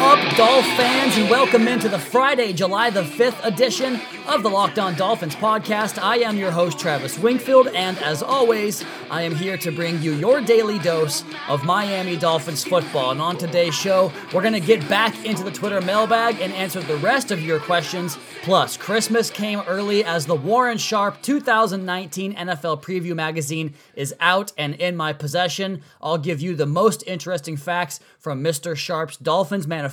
up, Dolph fans, and welcome into the Friday, July the 5th edition of the Locked On Dolphins podcast. I am your host, Travis Wingfield, and as always, I am here to bring you your daily dose of Miami Dolphins football. And on today's show, we're going to get back into the Twitter mailbag and answer the rest of your questions. Plus, Christmas came early as the Warren Sharp 2019 NFL Preview magazine is out and in my possession. I'll give you the most interesting facts from Mr. Sharp's Dolphins manifesto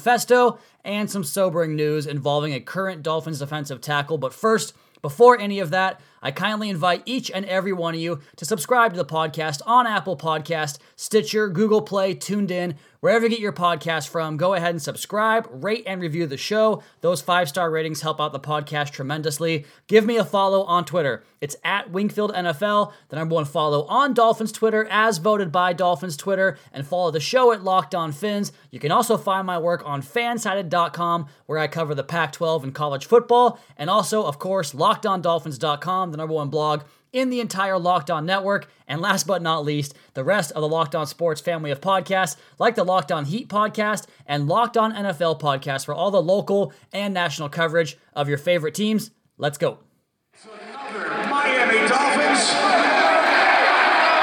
and some sobering news involving a current Dolphins defensive tackle. But first, before any of that, I kindly invite each and every one of you to subscribe to the podcast on Apple Podcast, Stitcher, Google Play, TuneIn, wherever you get your podcast from. Go ahead and subscribe, rate and review the show. Those five-star ratings help out the podcast tremendously. Give me a follow on Twitter. It's at Wingfield NFL, the number one follow on Dolphins Twitter, as voted by Dolphins Twitter, and follow the show at Locked On Fins. You can also find my work on fansided.com, where I cover the Pac 12 and college football, and also, of course, lockedondolphins.com, the number one blog in the entire Locked On network. And last but not least, the rest of the Locked On Sports family of podcasts, like the Locked On Heat podcast and Locked On NFL podcast for all the local and national coverage of your favorite teams. Let's go. Miami Dolphins.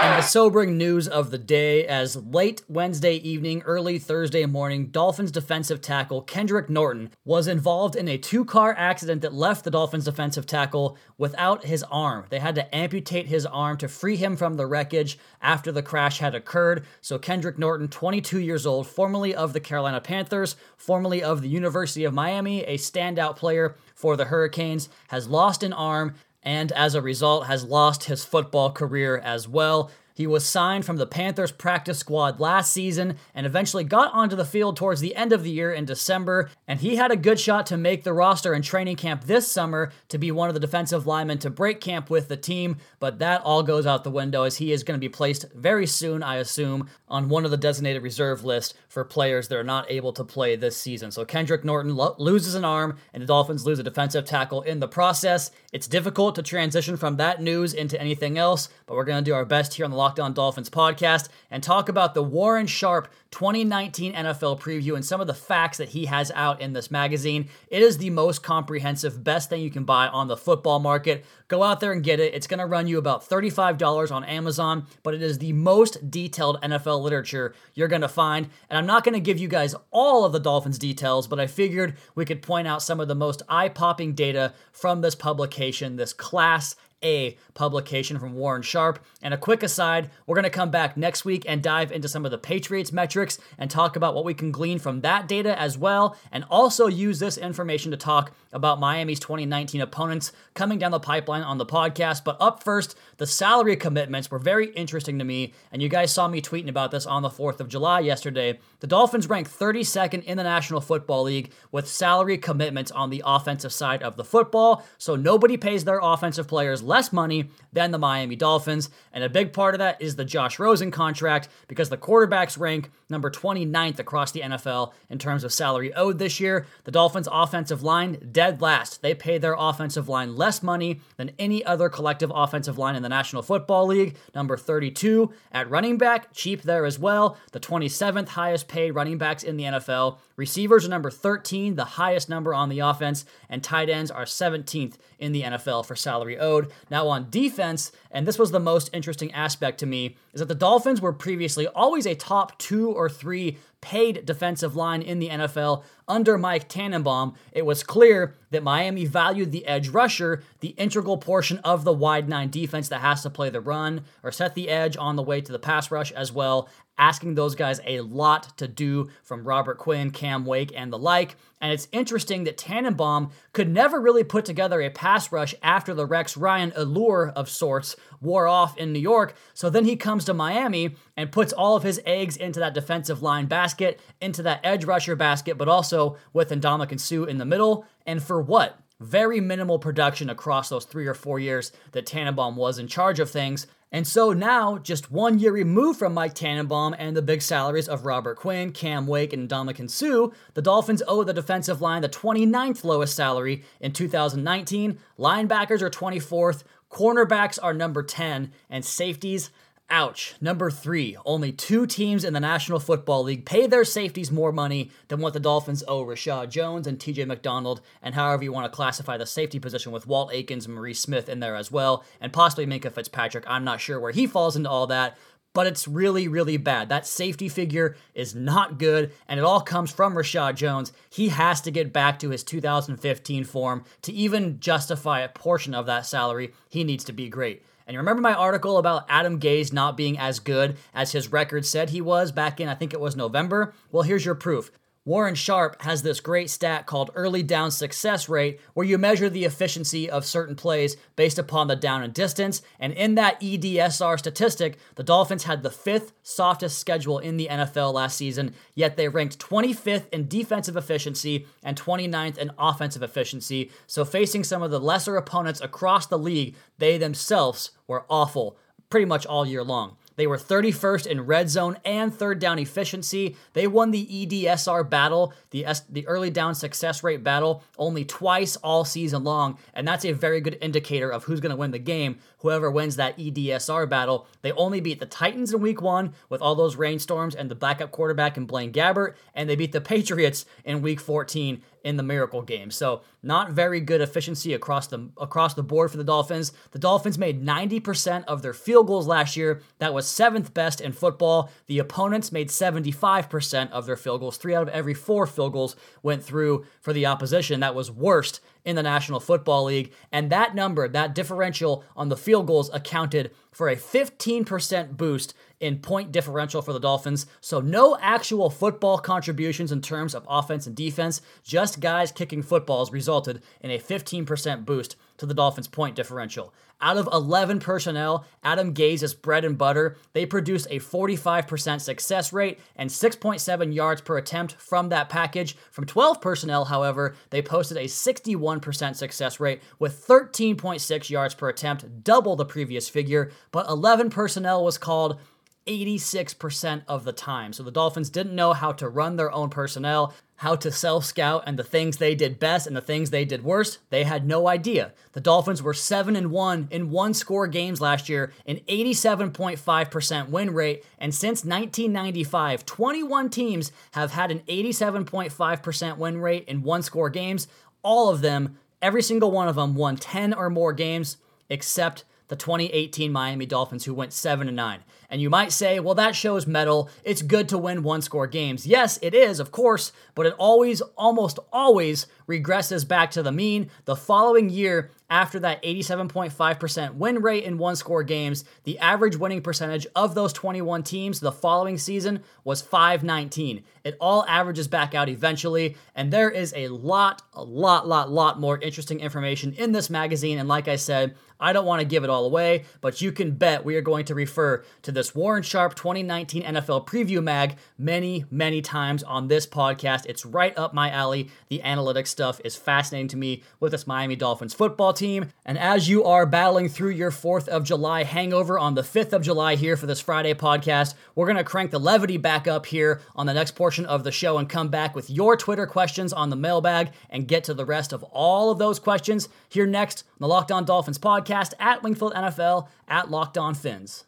And the sobering news of the day as late Wednesday evening, early Thursday morning, Dolphins defensive tackle Kendrick Norton was involved in a two car accident that left the Dolphins defensive tackle without his arm. They had to amputate his arm to free him from the wreckage after the crash had occurred. So, Kendrick Norton, 22 years old, formerly of the Carolina Panthers, formerly of the University of Miami, a standout player for the Hurricanes, has lost an arm and as a result has lost his football career as well. He was signed from the Panthers practice squad last season and eventually got onto the field towards the end of the year in December. And he had a good shot to make the roster in training camp this summer to be one of the defensive linemen to break camp with the team. But that all goes out the window as he is going to be placed very soon, I assume, on one of the designated reserve list for players that are not able to play this season. So Kendrick Norton lo- loses an arm and the Dolphins lose a defensive tackle in the process. It's difficult to transition from that news into anything else, but we're going to do our best here on the Locked On Dolphins podcast and talk about the Warren Sharp 2019 NFL preview and some of the facts that he has out in this magazine. It is the most comprehensive, best thing you can buy on the football market. Go out there and get it. It's going to run you about $35 on Amazon, but it is the most detailed NFL literature you're going to find. And I'm not going to give you guys all of the Dolphins details, but I figured we could point out some of the most eye popping data from this publication, this class a publication from Warren Sharp. And a quick aside, we're going to come back next week and dive into some of the Patriots metrics and talk about what we can glean from that data as well, and also use this information to talk about Miami's 2019 opponents coming down the pipeline on the podcast. But up first, the salary commitments were very interesting to me, and you guys saw me tweeting about this on the 4th of July yesterday. The Dolphins ranked 32nd in the National Football League with salary commitments on the offensive side of the football, so nobody pays their offensive players less money than the Miami Dolphins. And a big part of that is the Josh Rosen contract because the quarterbacks rank number 29th across the NFL in terms of salary owed this year. The Dolphins' offensive line, dead last. They pay their offensive line less money than any other collective offensive line in the National Football League. Number 32 at running back, cheap there as well. The 27th highest paid running backs in the NFL. Receivers are number 13, the highest number on the offense, and tight ends are 17th in the NFL for salary owed. Now, on defense, and this was the most interesting aspect to me, is that the Dolphins were previously always a top two or three paid defensive line in the NFL under Mike Tannenbaum, it was clear that Miami valued the edge rusher, the integral portion of the wide nine defense that has to play the run or set the edge on the way to the pass rush as well, asking those guys a lot to do from Robert Quinn, Cam Wake, and the like. And it's interesting that Tannenbaum could never really put together a pass rush after the Rex Ryan allure of sorts wore off in New York. So then he comes to Miami and puts all of his eggs into that defensive line basket, into that edge rusher basket, but also with Ndamukong Suh in the middle. And for what? Very minimal production across those three or four years that Tannenbaum was in charge of things. And so now, just one year removed from Mike Tannenbaum and the big salaries of Robert Quinn, Cam Wake, and Ndamukong Suh, the Dolphins owe the defensive line the 29th lowest salary in 2019. Linebackers are 24th, cornerbacks are number 10, and safeties Ouch. Number three, only two teams in the National Football League pay their safeties more money than what the Dolphins owe Reshad Jones and TJ McDonald, and however you want to classify the safety position with Walt Aikens and Maurice Smith in there as well, and possibly Minkah Fitzpatrick. I'm not sure where he falls into all that, but it's really, really bad. That safety figure is not good, and it all comes from Reshad Jones. He has to get back to his 2015 form to even justify a portion of that salary. He needs to be great. And you remember my article about Adam Gase not being as good as his record said he was back in, I think it was November? Well, here's your proof. Warren Sharp has this great stat called early down success rate, where you measure the efficiency of certain plays based upon the down and distance. And in that EDSR statistic, the Dolphins had the fifth softest schedule in the NFL last season, yet they ranked 25th in defensive efficiency and 29th in offensive efficiency. So, facing some of the lesser opponents across the league, they themselves were awful pretty much all year long. They were 31st in red zone and third down efficiency. They won the EDSR battle, the, S- the early down success rate battle, only twice all season long, and that's a very good indicator of who's going to win the game. Whoever wins that EDSR battle, they only beat the Titans in week one with all those rainstorms and the backup quarterback and Blaine Gabbert, and they beat the Patriots in week 14 in the miracle game. So not very good efficiency across the across the board for the Dolphins. The Dolphins made 90% of their field goals last year. That was seventh best in football. The opponents made 75% of their field goals. Three out of every four field goals went through for the opposition. That was worst in the National Football League. And that number, that differential on the field goals accounted for a 15% boost in point differential for the Dolphins. So, no actual football contributions in terms of offense and defense, just guys kicking footballs resulted in a 15% boost to the Dolphins' point differential. Out of 11 personnel, Adam Gase's bread and butter, they produced a 45% success rate and 6.7 yards per attempt from that package. From 12 personnel, however, they posted a 61% success rate with 13.6 yards per attempt, double the previous figure, but 11 personnel was called 86% of the time. So the Dolphins didn't know how to run their own personnel, how to self scout, and the things they did best and the things they did worst. They had no idea. The Dolphins were 7 and 1 in one score games last year, an 87.5% win rate. And since 1995, 21 teams have had an 87.5% win rate in one score games. All of them, every single one of them, won 10 or more games, except the 2018 Miami Dolphins, who went 7 and 9. And you might say, well, that shows mettle. It's good to win one score games. Yes, it is, of course, but it always, almost always regresses back to the mean. The following year, after that 87.5% win rate in one score games, the average winning percentage of those 21 teams the following season was 519. It all averages back out eventually, and there is a lot, a lot, lot, lot more interesting information in this magazine. And like I said, I don't want to give it all away, but you can bet we are going to refer to this Warren Sharp 2019 NFL Preview Mag many, many times on this podcast. It's right up my alley. The analytics stuff is fascinating to me with this Miami Dolphins football team. And as you are battling through your 4th of July hangover on the 5th of July here for this Friday podcast, we're going to crank the levity back up here on the next portion of the show and come back with your Twitter questions on the mailbag and get to the rest of all of those questions here next on the Locked On Dolphins podcast at Wingfield NFL at Locked On Fins.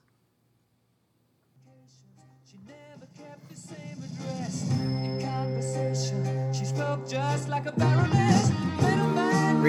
just like a baroness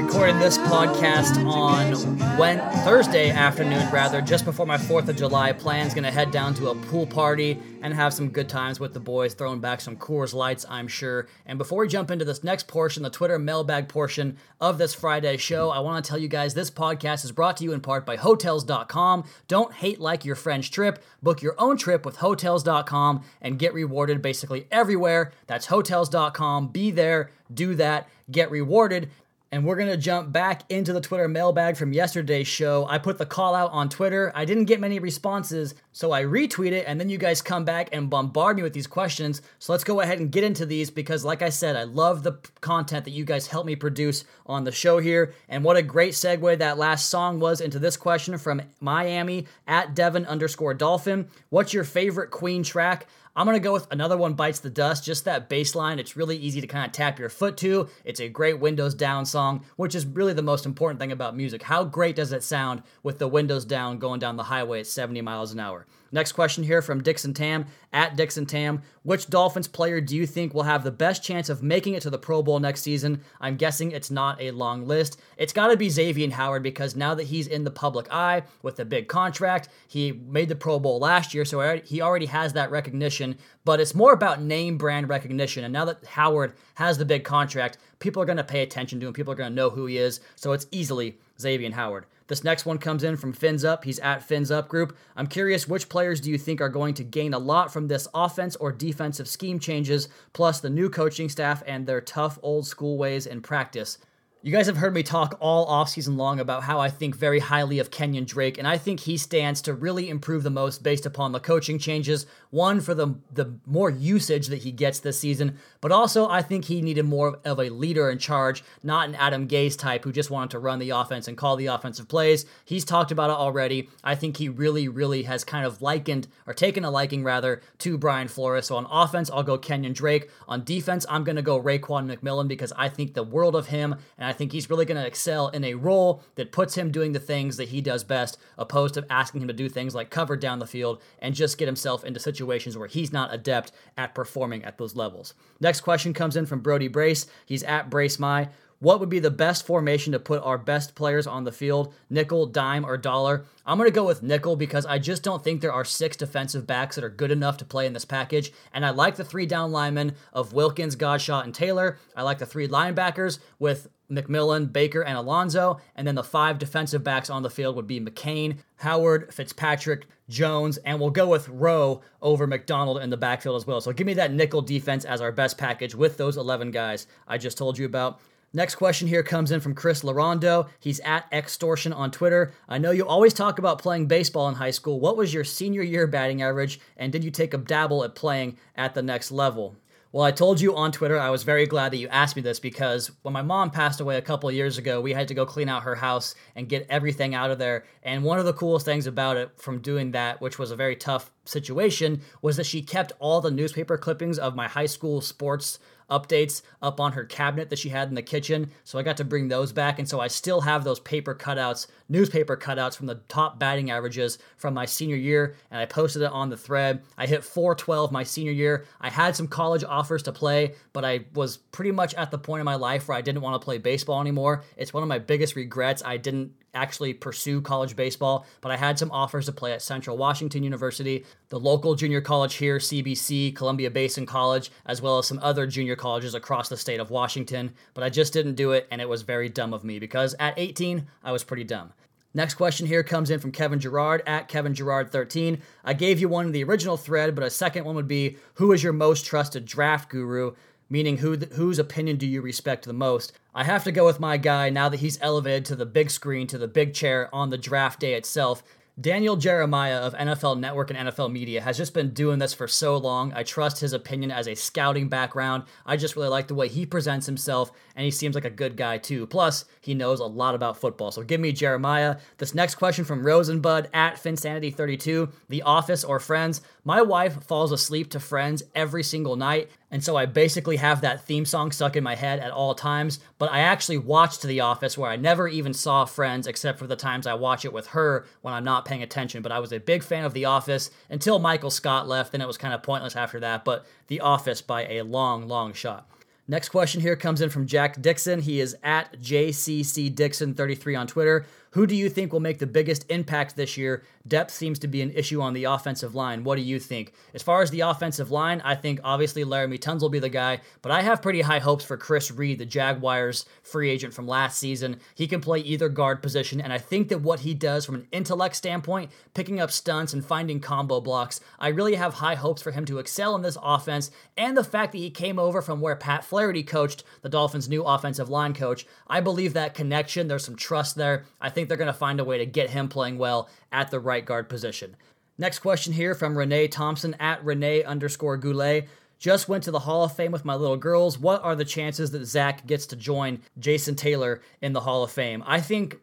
recorded this podcast on when Thursday afternoon, rather, just before my 4th of July. Plan's gonna head down to a pool party and have some good times with the boys, throwing back some Coors Lights, I'm sure. And before we jump into this next portion, the Twitter mailbag portion of this Friday show, I want to tell you guys this podcast is brought to you in part by Hotels.com. Don't hate like your friend's trip. Book your own trip with Hotels.com and get rewarded basically everywhere. That's Hotels.com. Be there, do that, get rewarded. And we're going to jump back into the Twitter mailbag from yesterday's show. I put the call out on Twitter. I didn't get many responses, so I retweet it, and then you guys come back and bombard me with these questions. So let's go ahead and get into these because, like I said, I love the content that you guys help me produce on the show here. And what a great segue that last song was into this question from Miami at Devon underscore Dolphin. What's your favorite Queen track? I'm going to go with another one bites the dust, just that bass line. It's really easy to kind of tap your foot to. It's a great windows down song, which is really the most important thing about music. How great does it sound with the windows down going down the highway at 70 miles an hour? Next question here from Dixon Tam at Dixon Tam. Which Dolphins player do you think will have the best chance of making it to the Pro Bowl next season? I'm guessing it's not a long list. It's got to be Xavier Howard because now that he's in the public eye with a big contract, he made the Pro Bowl last year, so he already has that recognition. But it's more about name brand recognition. And now that Howard has the big contract, people are going to pay attention to him. People are going to know who he is. So it's easily Xavier Howard. This next one comes in from Fins Up. He's at Fins Up Group. I'm curious which players do you think are going to gain a lot from this offense or defensive scheme changes, plus the new coaching staff and their tough old school ways in practice? You guys have heard me talk all offseason long about how I think very highly of Kenyan Drake, and I think he stands to really improve the most based upon the coaching changes. One, for the, the more usage that he gets this season, but also I think he needed more of a leader in charge, not an Adam Gase type who just wanted to run the offense and call the offensive plays. He's talked about it already. I think he really, really has kind of likened, or taken a liking rather, to Brian Flores. So on offense, I'll go Kenyan Drake. On defense, I'm going to go Raekwon McMillan because I think the world of him, and I think he's really going to excel in a role that puts him doing the things that he does best, opposed to asking him to do things like cover down the field and just get himself into situations where he's not adept at performing at those levels. Next question comes in from Brody Brace. He's at Brace My. What would be the best formation to put our best players on the field? Nickel, dime, or dollar? I'm going to go with nickel because I just don't think there are six defensive backs that are good enough to play in this package. And I like the three down linemen of Wilkins, Godchaux, and Taylor. I like the three linebackers with McMillan, Baker, and Alonso. And then the five defensive backs on the field would be McCain, Howard, Fitzpatrick, Jones, and we'll go with Rowe over McDonald in the backfield as well. So give me that nickel defense as our best package with those 11 guys I just told you about. Next question here comes in from Chris Larondo. He's at Extortion on Twitter. I know you always talk about playing baseball in high school. What was your senior year batting average, and did you take a dabble at playing at the next level? Well, I told you on Twitter, I was very glad that you asked me this because when my mom passed away a couple years ago, we had to go clean out her house and get everything out of there. And one of the coolest things about it from doing that, which was a very tough situation, was that she kept all the newspaper clippings of my high school sports updates up on her cabinet that she had in the kitchen. So I got to bring those back. And so I still have those paper cutouts, newspaper cutouts from the top batting averages from my senior year. And I posted it on the thread. I hit 412 my senior year. I had some college offers to play, but I was pretty much at the point in my life where I didn't want to play baseball anymore. It's one of my biggest regrets. I didn't actually pursue college baseball, but I had some offers to play at Central Washington University, the local junior college here, CBC, Columbia Basin College, as well as some other junior colleges across the state of Washington, but I just didn't do it, and it was very dumb of me because at 18, I was pretty dumb. Next question here comes in from Kevin Gerard at Kevin Gerard 13. I gave you one in the original thread, but a second one would be Who is your most trusted draft guru? Meaning who th- whose opinion do you respect the most? I have to go with my guy now that he's elevated to the big screen, to the big chair on the draft day itself. Daniel Jeremiah of NFL Network and NFL Media has just been doing this for so long. I trust his opinion as a scouting background. I just really like the way he presents himself, and he seems like a good guy too. Plus, he knows a lot about football. So give me Jeremiah. This next question from Rosenbud at Finsanity32 The Office or Friends? My wife falls asleep to Friends every single night, and so I basically have that theme song stuck in my head at all times. But I actually watched The Office where I never even saw Friends except for the times I watch it with her when I'm not paying attention. But I was a big fan of The Office until Michael Scott left, then it was kind of pointless after that. But The Office by a long, long shot. Next question here comes in from Jack Dixon. He is at JCC Dixon33 on Twitter. Who do you think will make the biggest impact this year? Depth seems to be an issue on the offensive line. What do you think? As far as the offensive line, I think obviously Laremy Tunsil will be the guy, but I have pretty high hopes for Chris Reed, the Jaguars free agent from last season. He can play either guard position, and I think that what he does from an intellect standpoint, picking up stunts and finding combo blocks, I really have high hopes for him to excel in this offense. And the fact that he came over from where Pat Flaherty coached, the Dolphins' new offensive line coach, I believe that connection, there's some trust there. I think they're going to find a way to get him playing well at the right guard position. Next question here from Renee Thompson at Renee underscore Goulet. Just went to the Hall of Fame with my little girls. What are the chances that Zach gets to join Jason Taylor in the Hall of Fame? I think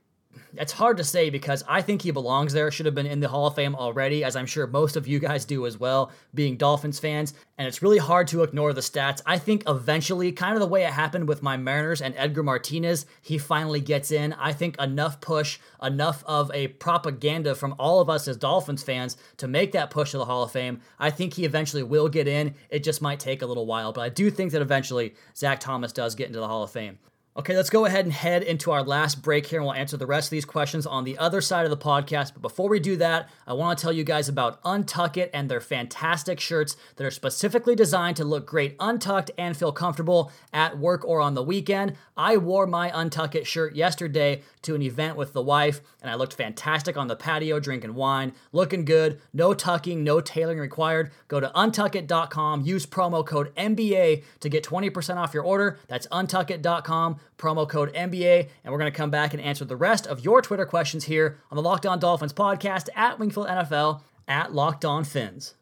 it's hard to say because I think he belongs there. Should have been in the Hall of Fame already, as I'm sure most of you guys do as well, being Dolphins fans. And it's really hard to ignore the stats. I think eventually, kind of the way it happened with my Mariners and Edgar Martinez, he finally gets in. I think enough push, enough of a propaganda from all of us as Dolphins fans to make that push to the Hall of Fame. I think he eventually will get in. It just might take a little while, but I do think that eventually Zach Thomas does get into the Hall of Fame. Okay, let's go ahead and head into our last break here and we'll answer the rest of these questions on the other side of the podcast. But before we do that, I want to tell you guys about Untuck It and their fantastic shirts that are specifically designed to look great untucked and feel comfortable at work or on the weekend. I wore my Untuck It shirt yesterday to an event with the wife and I looked fantastic on the patio drinking wine, looking good, no tucking, no tailoring required. Go to untuckit.com, use promo code MBA to get 20% off your order. That's untuckit.com promo code MBA, and we're going to come back and answer the rest of your Twitter questions here on the Locked On Dolphins podcast at Wingfield NFL at Locked On Fins.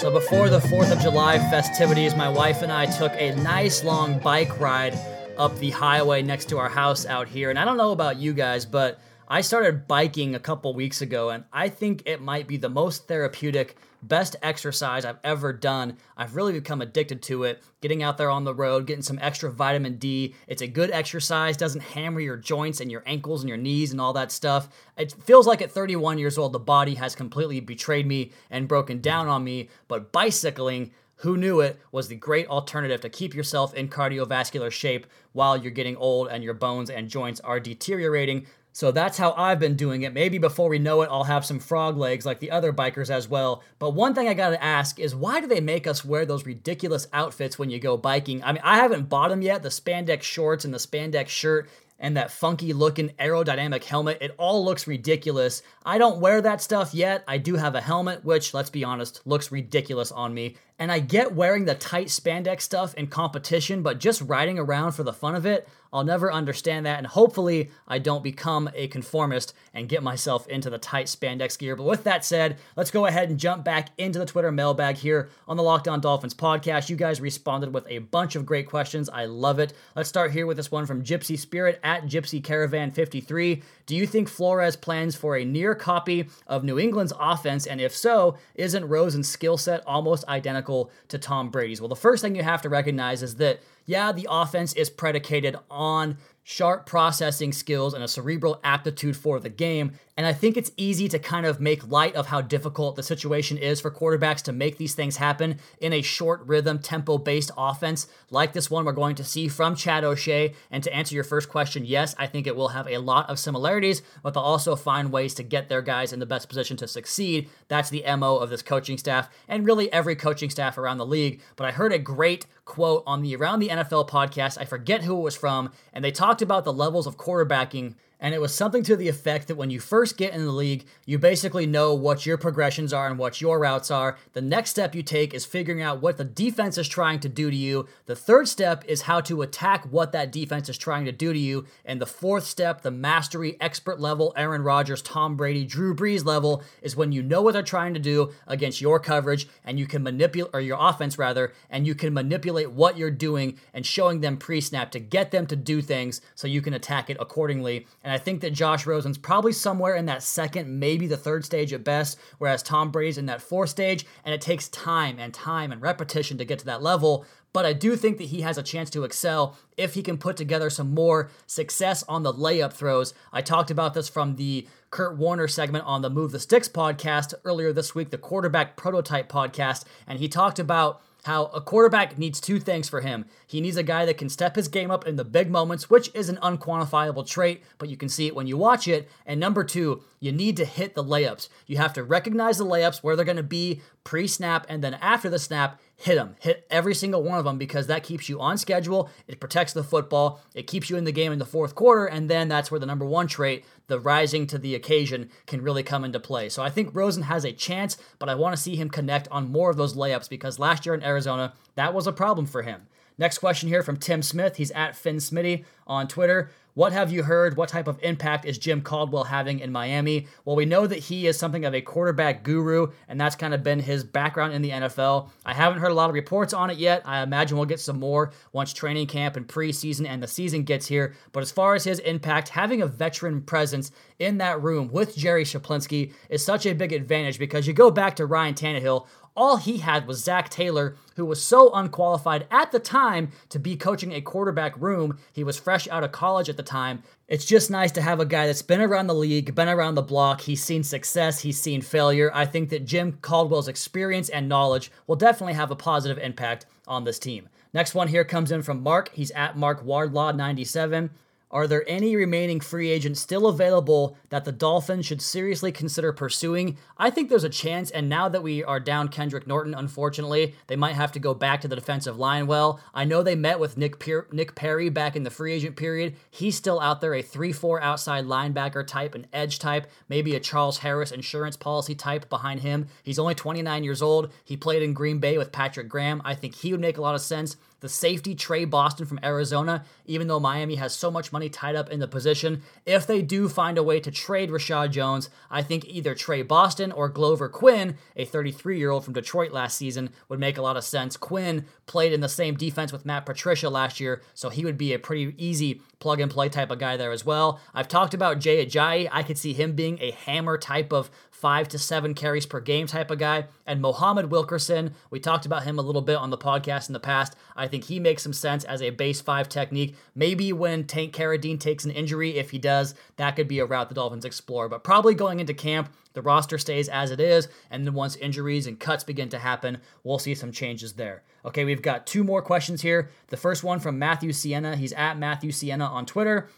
So before the 4th of July festivities, my wife and I took a nice long bike ride up the highway next to our house out here. And I don't know about you guys, but I started biking a couple weeks ago, and I think it might be the most therapeutic, best exercise I've ever done. I've really become addicted to it. Getting out there on the road, getting some extra vitamin D. It's a good exercise, doesn't hammer your joints and your ankles and your knees and all that stuff. It feels like at 31 years old, the body has completely betrayed me and broken down on me, but bicycling who knew it was the great alternative to keep yourself in cardiovascular shape while you're getting old and your bones and joints are deteriorating. So that's how I've been doing it. Maybe before we know it, I'll have some frog legs like the other bikers as well. But one thing I gotta ask is why do they make us wear those ridiculous outfits when you go biking? I mean, I haven't bought them yet the spandex shorts and the spandex shirt and that funky looking aerodynamic helmet. It all looks ridiculous. I don't wear that stuff yet. I do have a helmet, which, let's be honest, looks ridiculous on me. And I get wearing the tight spandex stuff in competition, but just riding around for the fun of it, I'll never understand that. And hopefully, I don't become a conformist and get myself into the tight spandex gear. But with that said, let's go ahead and jump back into the Twitter mailbag here on the Locked On Dolphins podcast. You guys responded with a bunch of great questions. I love it. Let's start here with this one from Gypsy Spirit at Gypsy Caravan 53. Do you think Flores plans for a near copy of New England's offense? And if so, isn't Rosen's skill set almost identical to Tom Brady's? Well, the first thing you have to recognize is that, yeah, the offense is predicated on sharp processing skills and a cerebral aptitude for the game. And I think it's easy to kind of make light of how difficult the situation is for quarterbacks to make these things happen in a short rhythm, tempo based offense like this one we're going to see from Chad O'Shea. And to answer your first question, yes, I think it will have a lot of similarities, but they'll also find ways to get their guys in the best position to succeed. That's the MO of this coaching staff and really every coaching staff around the league. But I heard a great quote on the Around the NFL podcast. I forget who it was from, and they talked about the levels of quarterbacking and it was something to the effect that when you first get in the league, you basically know what your progressions are and what your routes are. The next step you take is figuring out what the defense is trying to do to you. The third step is how to attack what that defense is trying to do to you. And the fourth step, the mastery, expert level, Aaron Rodgers, Tom Brady, Drew Brees level, is when you know what they're trying to do against your coverage and you can manipulate, or your offense rather, and you can manipulate what you're doing and showing them pre snap to get them to do things so you can attack it accordingly. And and I think that Josh Rosen's probably somewhere in that second, maybe the third stage at best, whereas Tom Brady's in that fourth stage. And it takes time and time and repetition to get to that level. But I do think that he has a chance to excel if he can put together some more success on the layup throws. I talked about this from the Kurt Warner segment on the Move the Sticks podcast earlier this week, the quarterback prototype podcast, and he talked about how a quarterback needs two things for him. He needs a guy that can step his game up in the big moments, which is an unquantifiable trait, but you can see it when you watch it. And number two, you need to hit the layups. You have to recognize the layups where they're going to be pre snap, and then after the snap, hit them. Hit every single one of them because that keeps you on schedule. It protects the football. It keeps you in the game in the fourth quarter, and then that's where the number one trait, the rising to the occasion, can really come into play. So I think Rosen has a chance, but I want to see him connect on more of those layups because last year in Arizona, that was a problem for him. Next question here from Tim Smith. He's at Finn Smitty on Twitter. What have you heard? What type of impact is Jim Caldwell having in Miami? Well, we know that he is something of a quarterback guru, and that's kind of been his background in the NFL. I haven't heard a lot of reports on it yet. I imagine we'll get some more once training camp and preseason and the season gets here. But as far as his impact, having a veteran presence in that room with Jerry Schuplinski is such a big advantage because you go back to Ryan Tannehill, all he had was Zac Taylor, who was so unqualified at the time to be coaching a quarterback room. He was fresh out of college at the time. It's just nice to have a guy that's been around the league, been around the block. He's seen success, he's seen failure. I think that Jim Caldwell's experience and knowledge will definitely have a positive impact on this team. Next one here comes in from Mark. He's at Mark Wardlaw 97. Are there any remaining free agents still available that the Dolphins should seriously consider pursuing? I think there's a chance, and now that we are down Kendrick Norton, unfortunately, they might have to go back to the defensive line well. I know they met with Nick, Nick Perry back in the free agent period. He's still out there, a 3 4 outside linebacker type, an edge type, maybe a Charles Harris insurance policy type behind him. He's only 29 years old. He played in Green Bay with Patrick Graham. I think he would make a lot of sense the safety Tre Boston from Arizona, even though Miami has so much money tied up in the position. If they do find a way to trade Reshad Jones, I think either Tre Boston or Glover Quin, a 33 year old from Detroit last season, would make a lot of sense. Quinn played in the same defense with Matt Patricia last year, so he would be a pretty easy plug and play type of guy there as well. I've talked about Jay Ajayi. I could see him being a hammer type of five to seven carries per game type of guy. And Muhammad Wilkerson, we talked about him a little bit on the podcast in the past. I think he makes some sense as a base five technique. Maybe when Tank Carradine takes an injury, if he does, that could be a route the Dolphins explore. But probably going into camp, the roster stays as it is, and then once injuries and cuts begin to happen, we'll see some changes there. Okay, we've got two more questions here. The first one from Matthew Sienna. He's at Matthew Sienna on Twitter.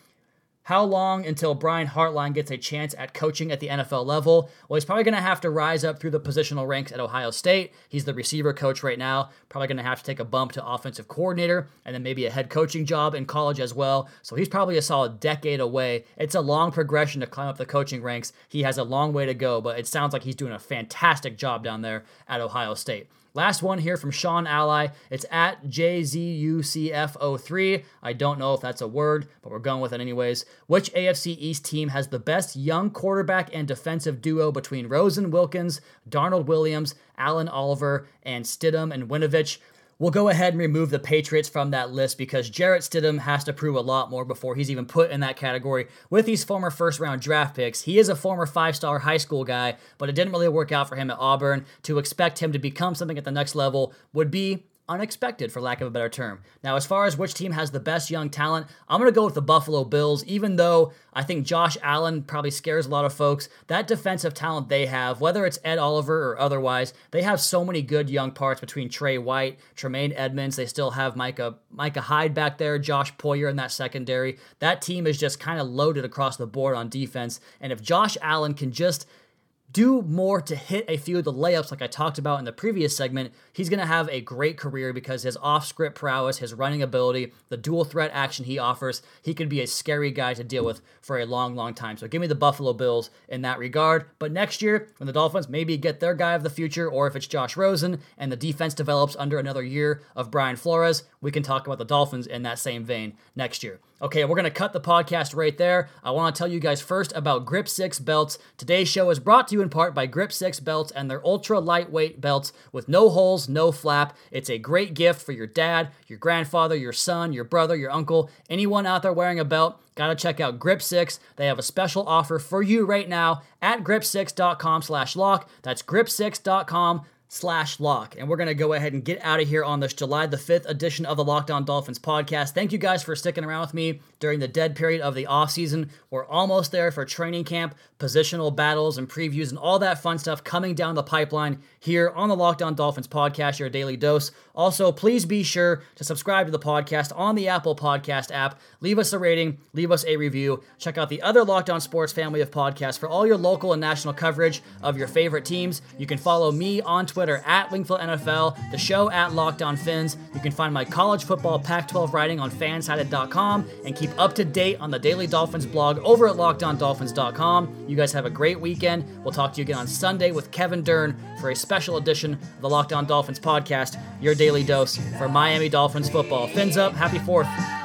How long until Brian Hartline gets a chance at coaching at the NFL level? Well, he's probably going to have to rise up through the positional ranks at Ohio State. He's the receiver coach right now. Probably going to have to take a bump to offensive coordinator and then maybe a head coaching job in college as well. So he's probably a solid decade away. It's a long progression to climb up the coaching ranks. He has a long way to go, but it sounds like he's doing a fantastic job down there at Ohio State. Last one here from Sean Ally. It's at JZUCF03. I don't know if that's a word, but we're going with it anyways. Which AFC East team has the best young quarterback and defensive duo between Rosen Wilkins, Darnold Williams, Allen Oliver, and Stidham and Winovich? We'll go ahead and remove the Patriots from that list because Jarrett Stidham has to prove a lot more before he's even put in that category with these former first round draft picks. He is a former five star high school guy, but it didn't really work out for him at Auburn. To expect him to become something at the next level would be unexpected, for lack of a better term. Now, as far as which team has the best young talent, I'm going to go with the Buffalo Bills, even though I think Josh Allen probably scares a lot of folks. That defensive talent they have, whether it's Ed Oliver or otherwise, they have so many good young parts between Trey White, Tremaine Edmunds. They still have Micah, Micah Hyde back there, Josh Poyer in that secondary. That team is just kind of loaded across the board on defense. And if Josh Allen can just do more to hit a few of the layups like I talked about in the previous segment, he's going to have a great career because his off script prowess, his running ability, the dual threat action he offers, he could be a scary guy to deal with for a long, long time. So give me the Buffalo Bills in that regard. But next year, when the Dolphins maybe get their guy of the future, or if it's Josh Rosen and the defense develops under another year of Brian Flores, we can talk about the Dolphins in that same vein next year. Okay, we're going to cut the podcast right there. I want to tell you guys first about Grip 6 belts. Today's show is brought to you in part by Grip 6 belts and their ultra lightweight belts with no holes, no flap. It's a great gift for your dad, your grandfather, your son, your brother, your uncle, anyone out there wearing a belt. Gotta check out Grip 6. They have a special offer for you right now at grip6.com slash lock. That's grip6.com slash lock. And we're going to go ahead and get out of here on this July the 5th edition of the Locked On Dolphins podcast. Thank you guys for sticking around with me during the dead period of the offseason. We're almost there for training camp, positional battles, and previews, and all that fun stuff coming down the pipeline here on the Locked On Dolphins podcast, your daily dose. Also, please be sure to subscribe to the podcast on the Apple Podcast app. Leave us a rating, leave us a review. Check out the other Locked On Sports family of podcasts for all your local and national coverage of your favorite teams. You can follow me on Twitter at Wingfield NFL, the show at Locked On Fins. You can find my college football Pac 12 writing on fansided.com and keep up to date on the Daily Dolphins blog over at lockedondolphins.com. You guys have a great weekend. We'll talk to you again on Sunday with Kevin Dern for a special edition of the Locked On Dolphins podcast, your daily dose for Miami Dolphins football. Fins up. Happy 4th.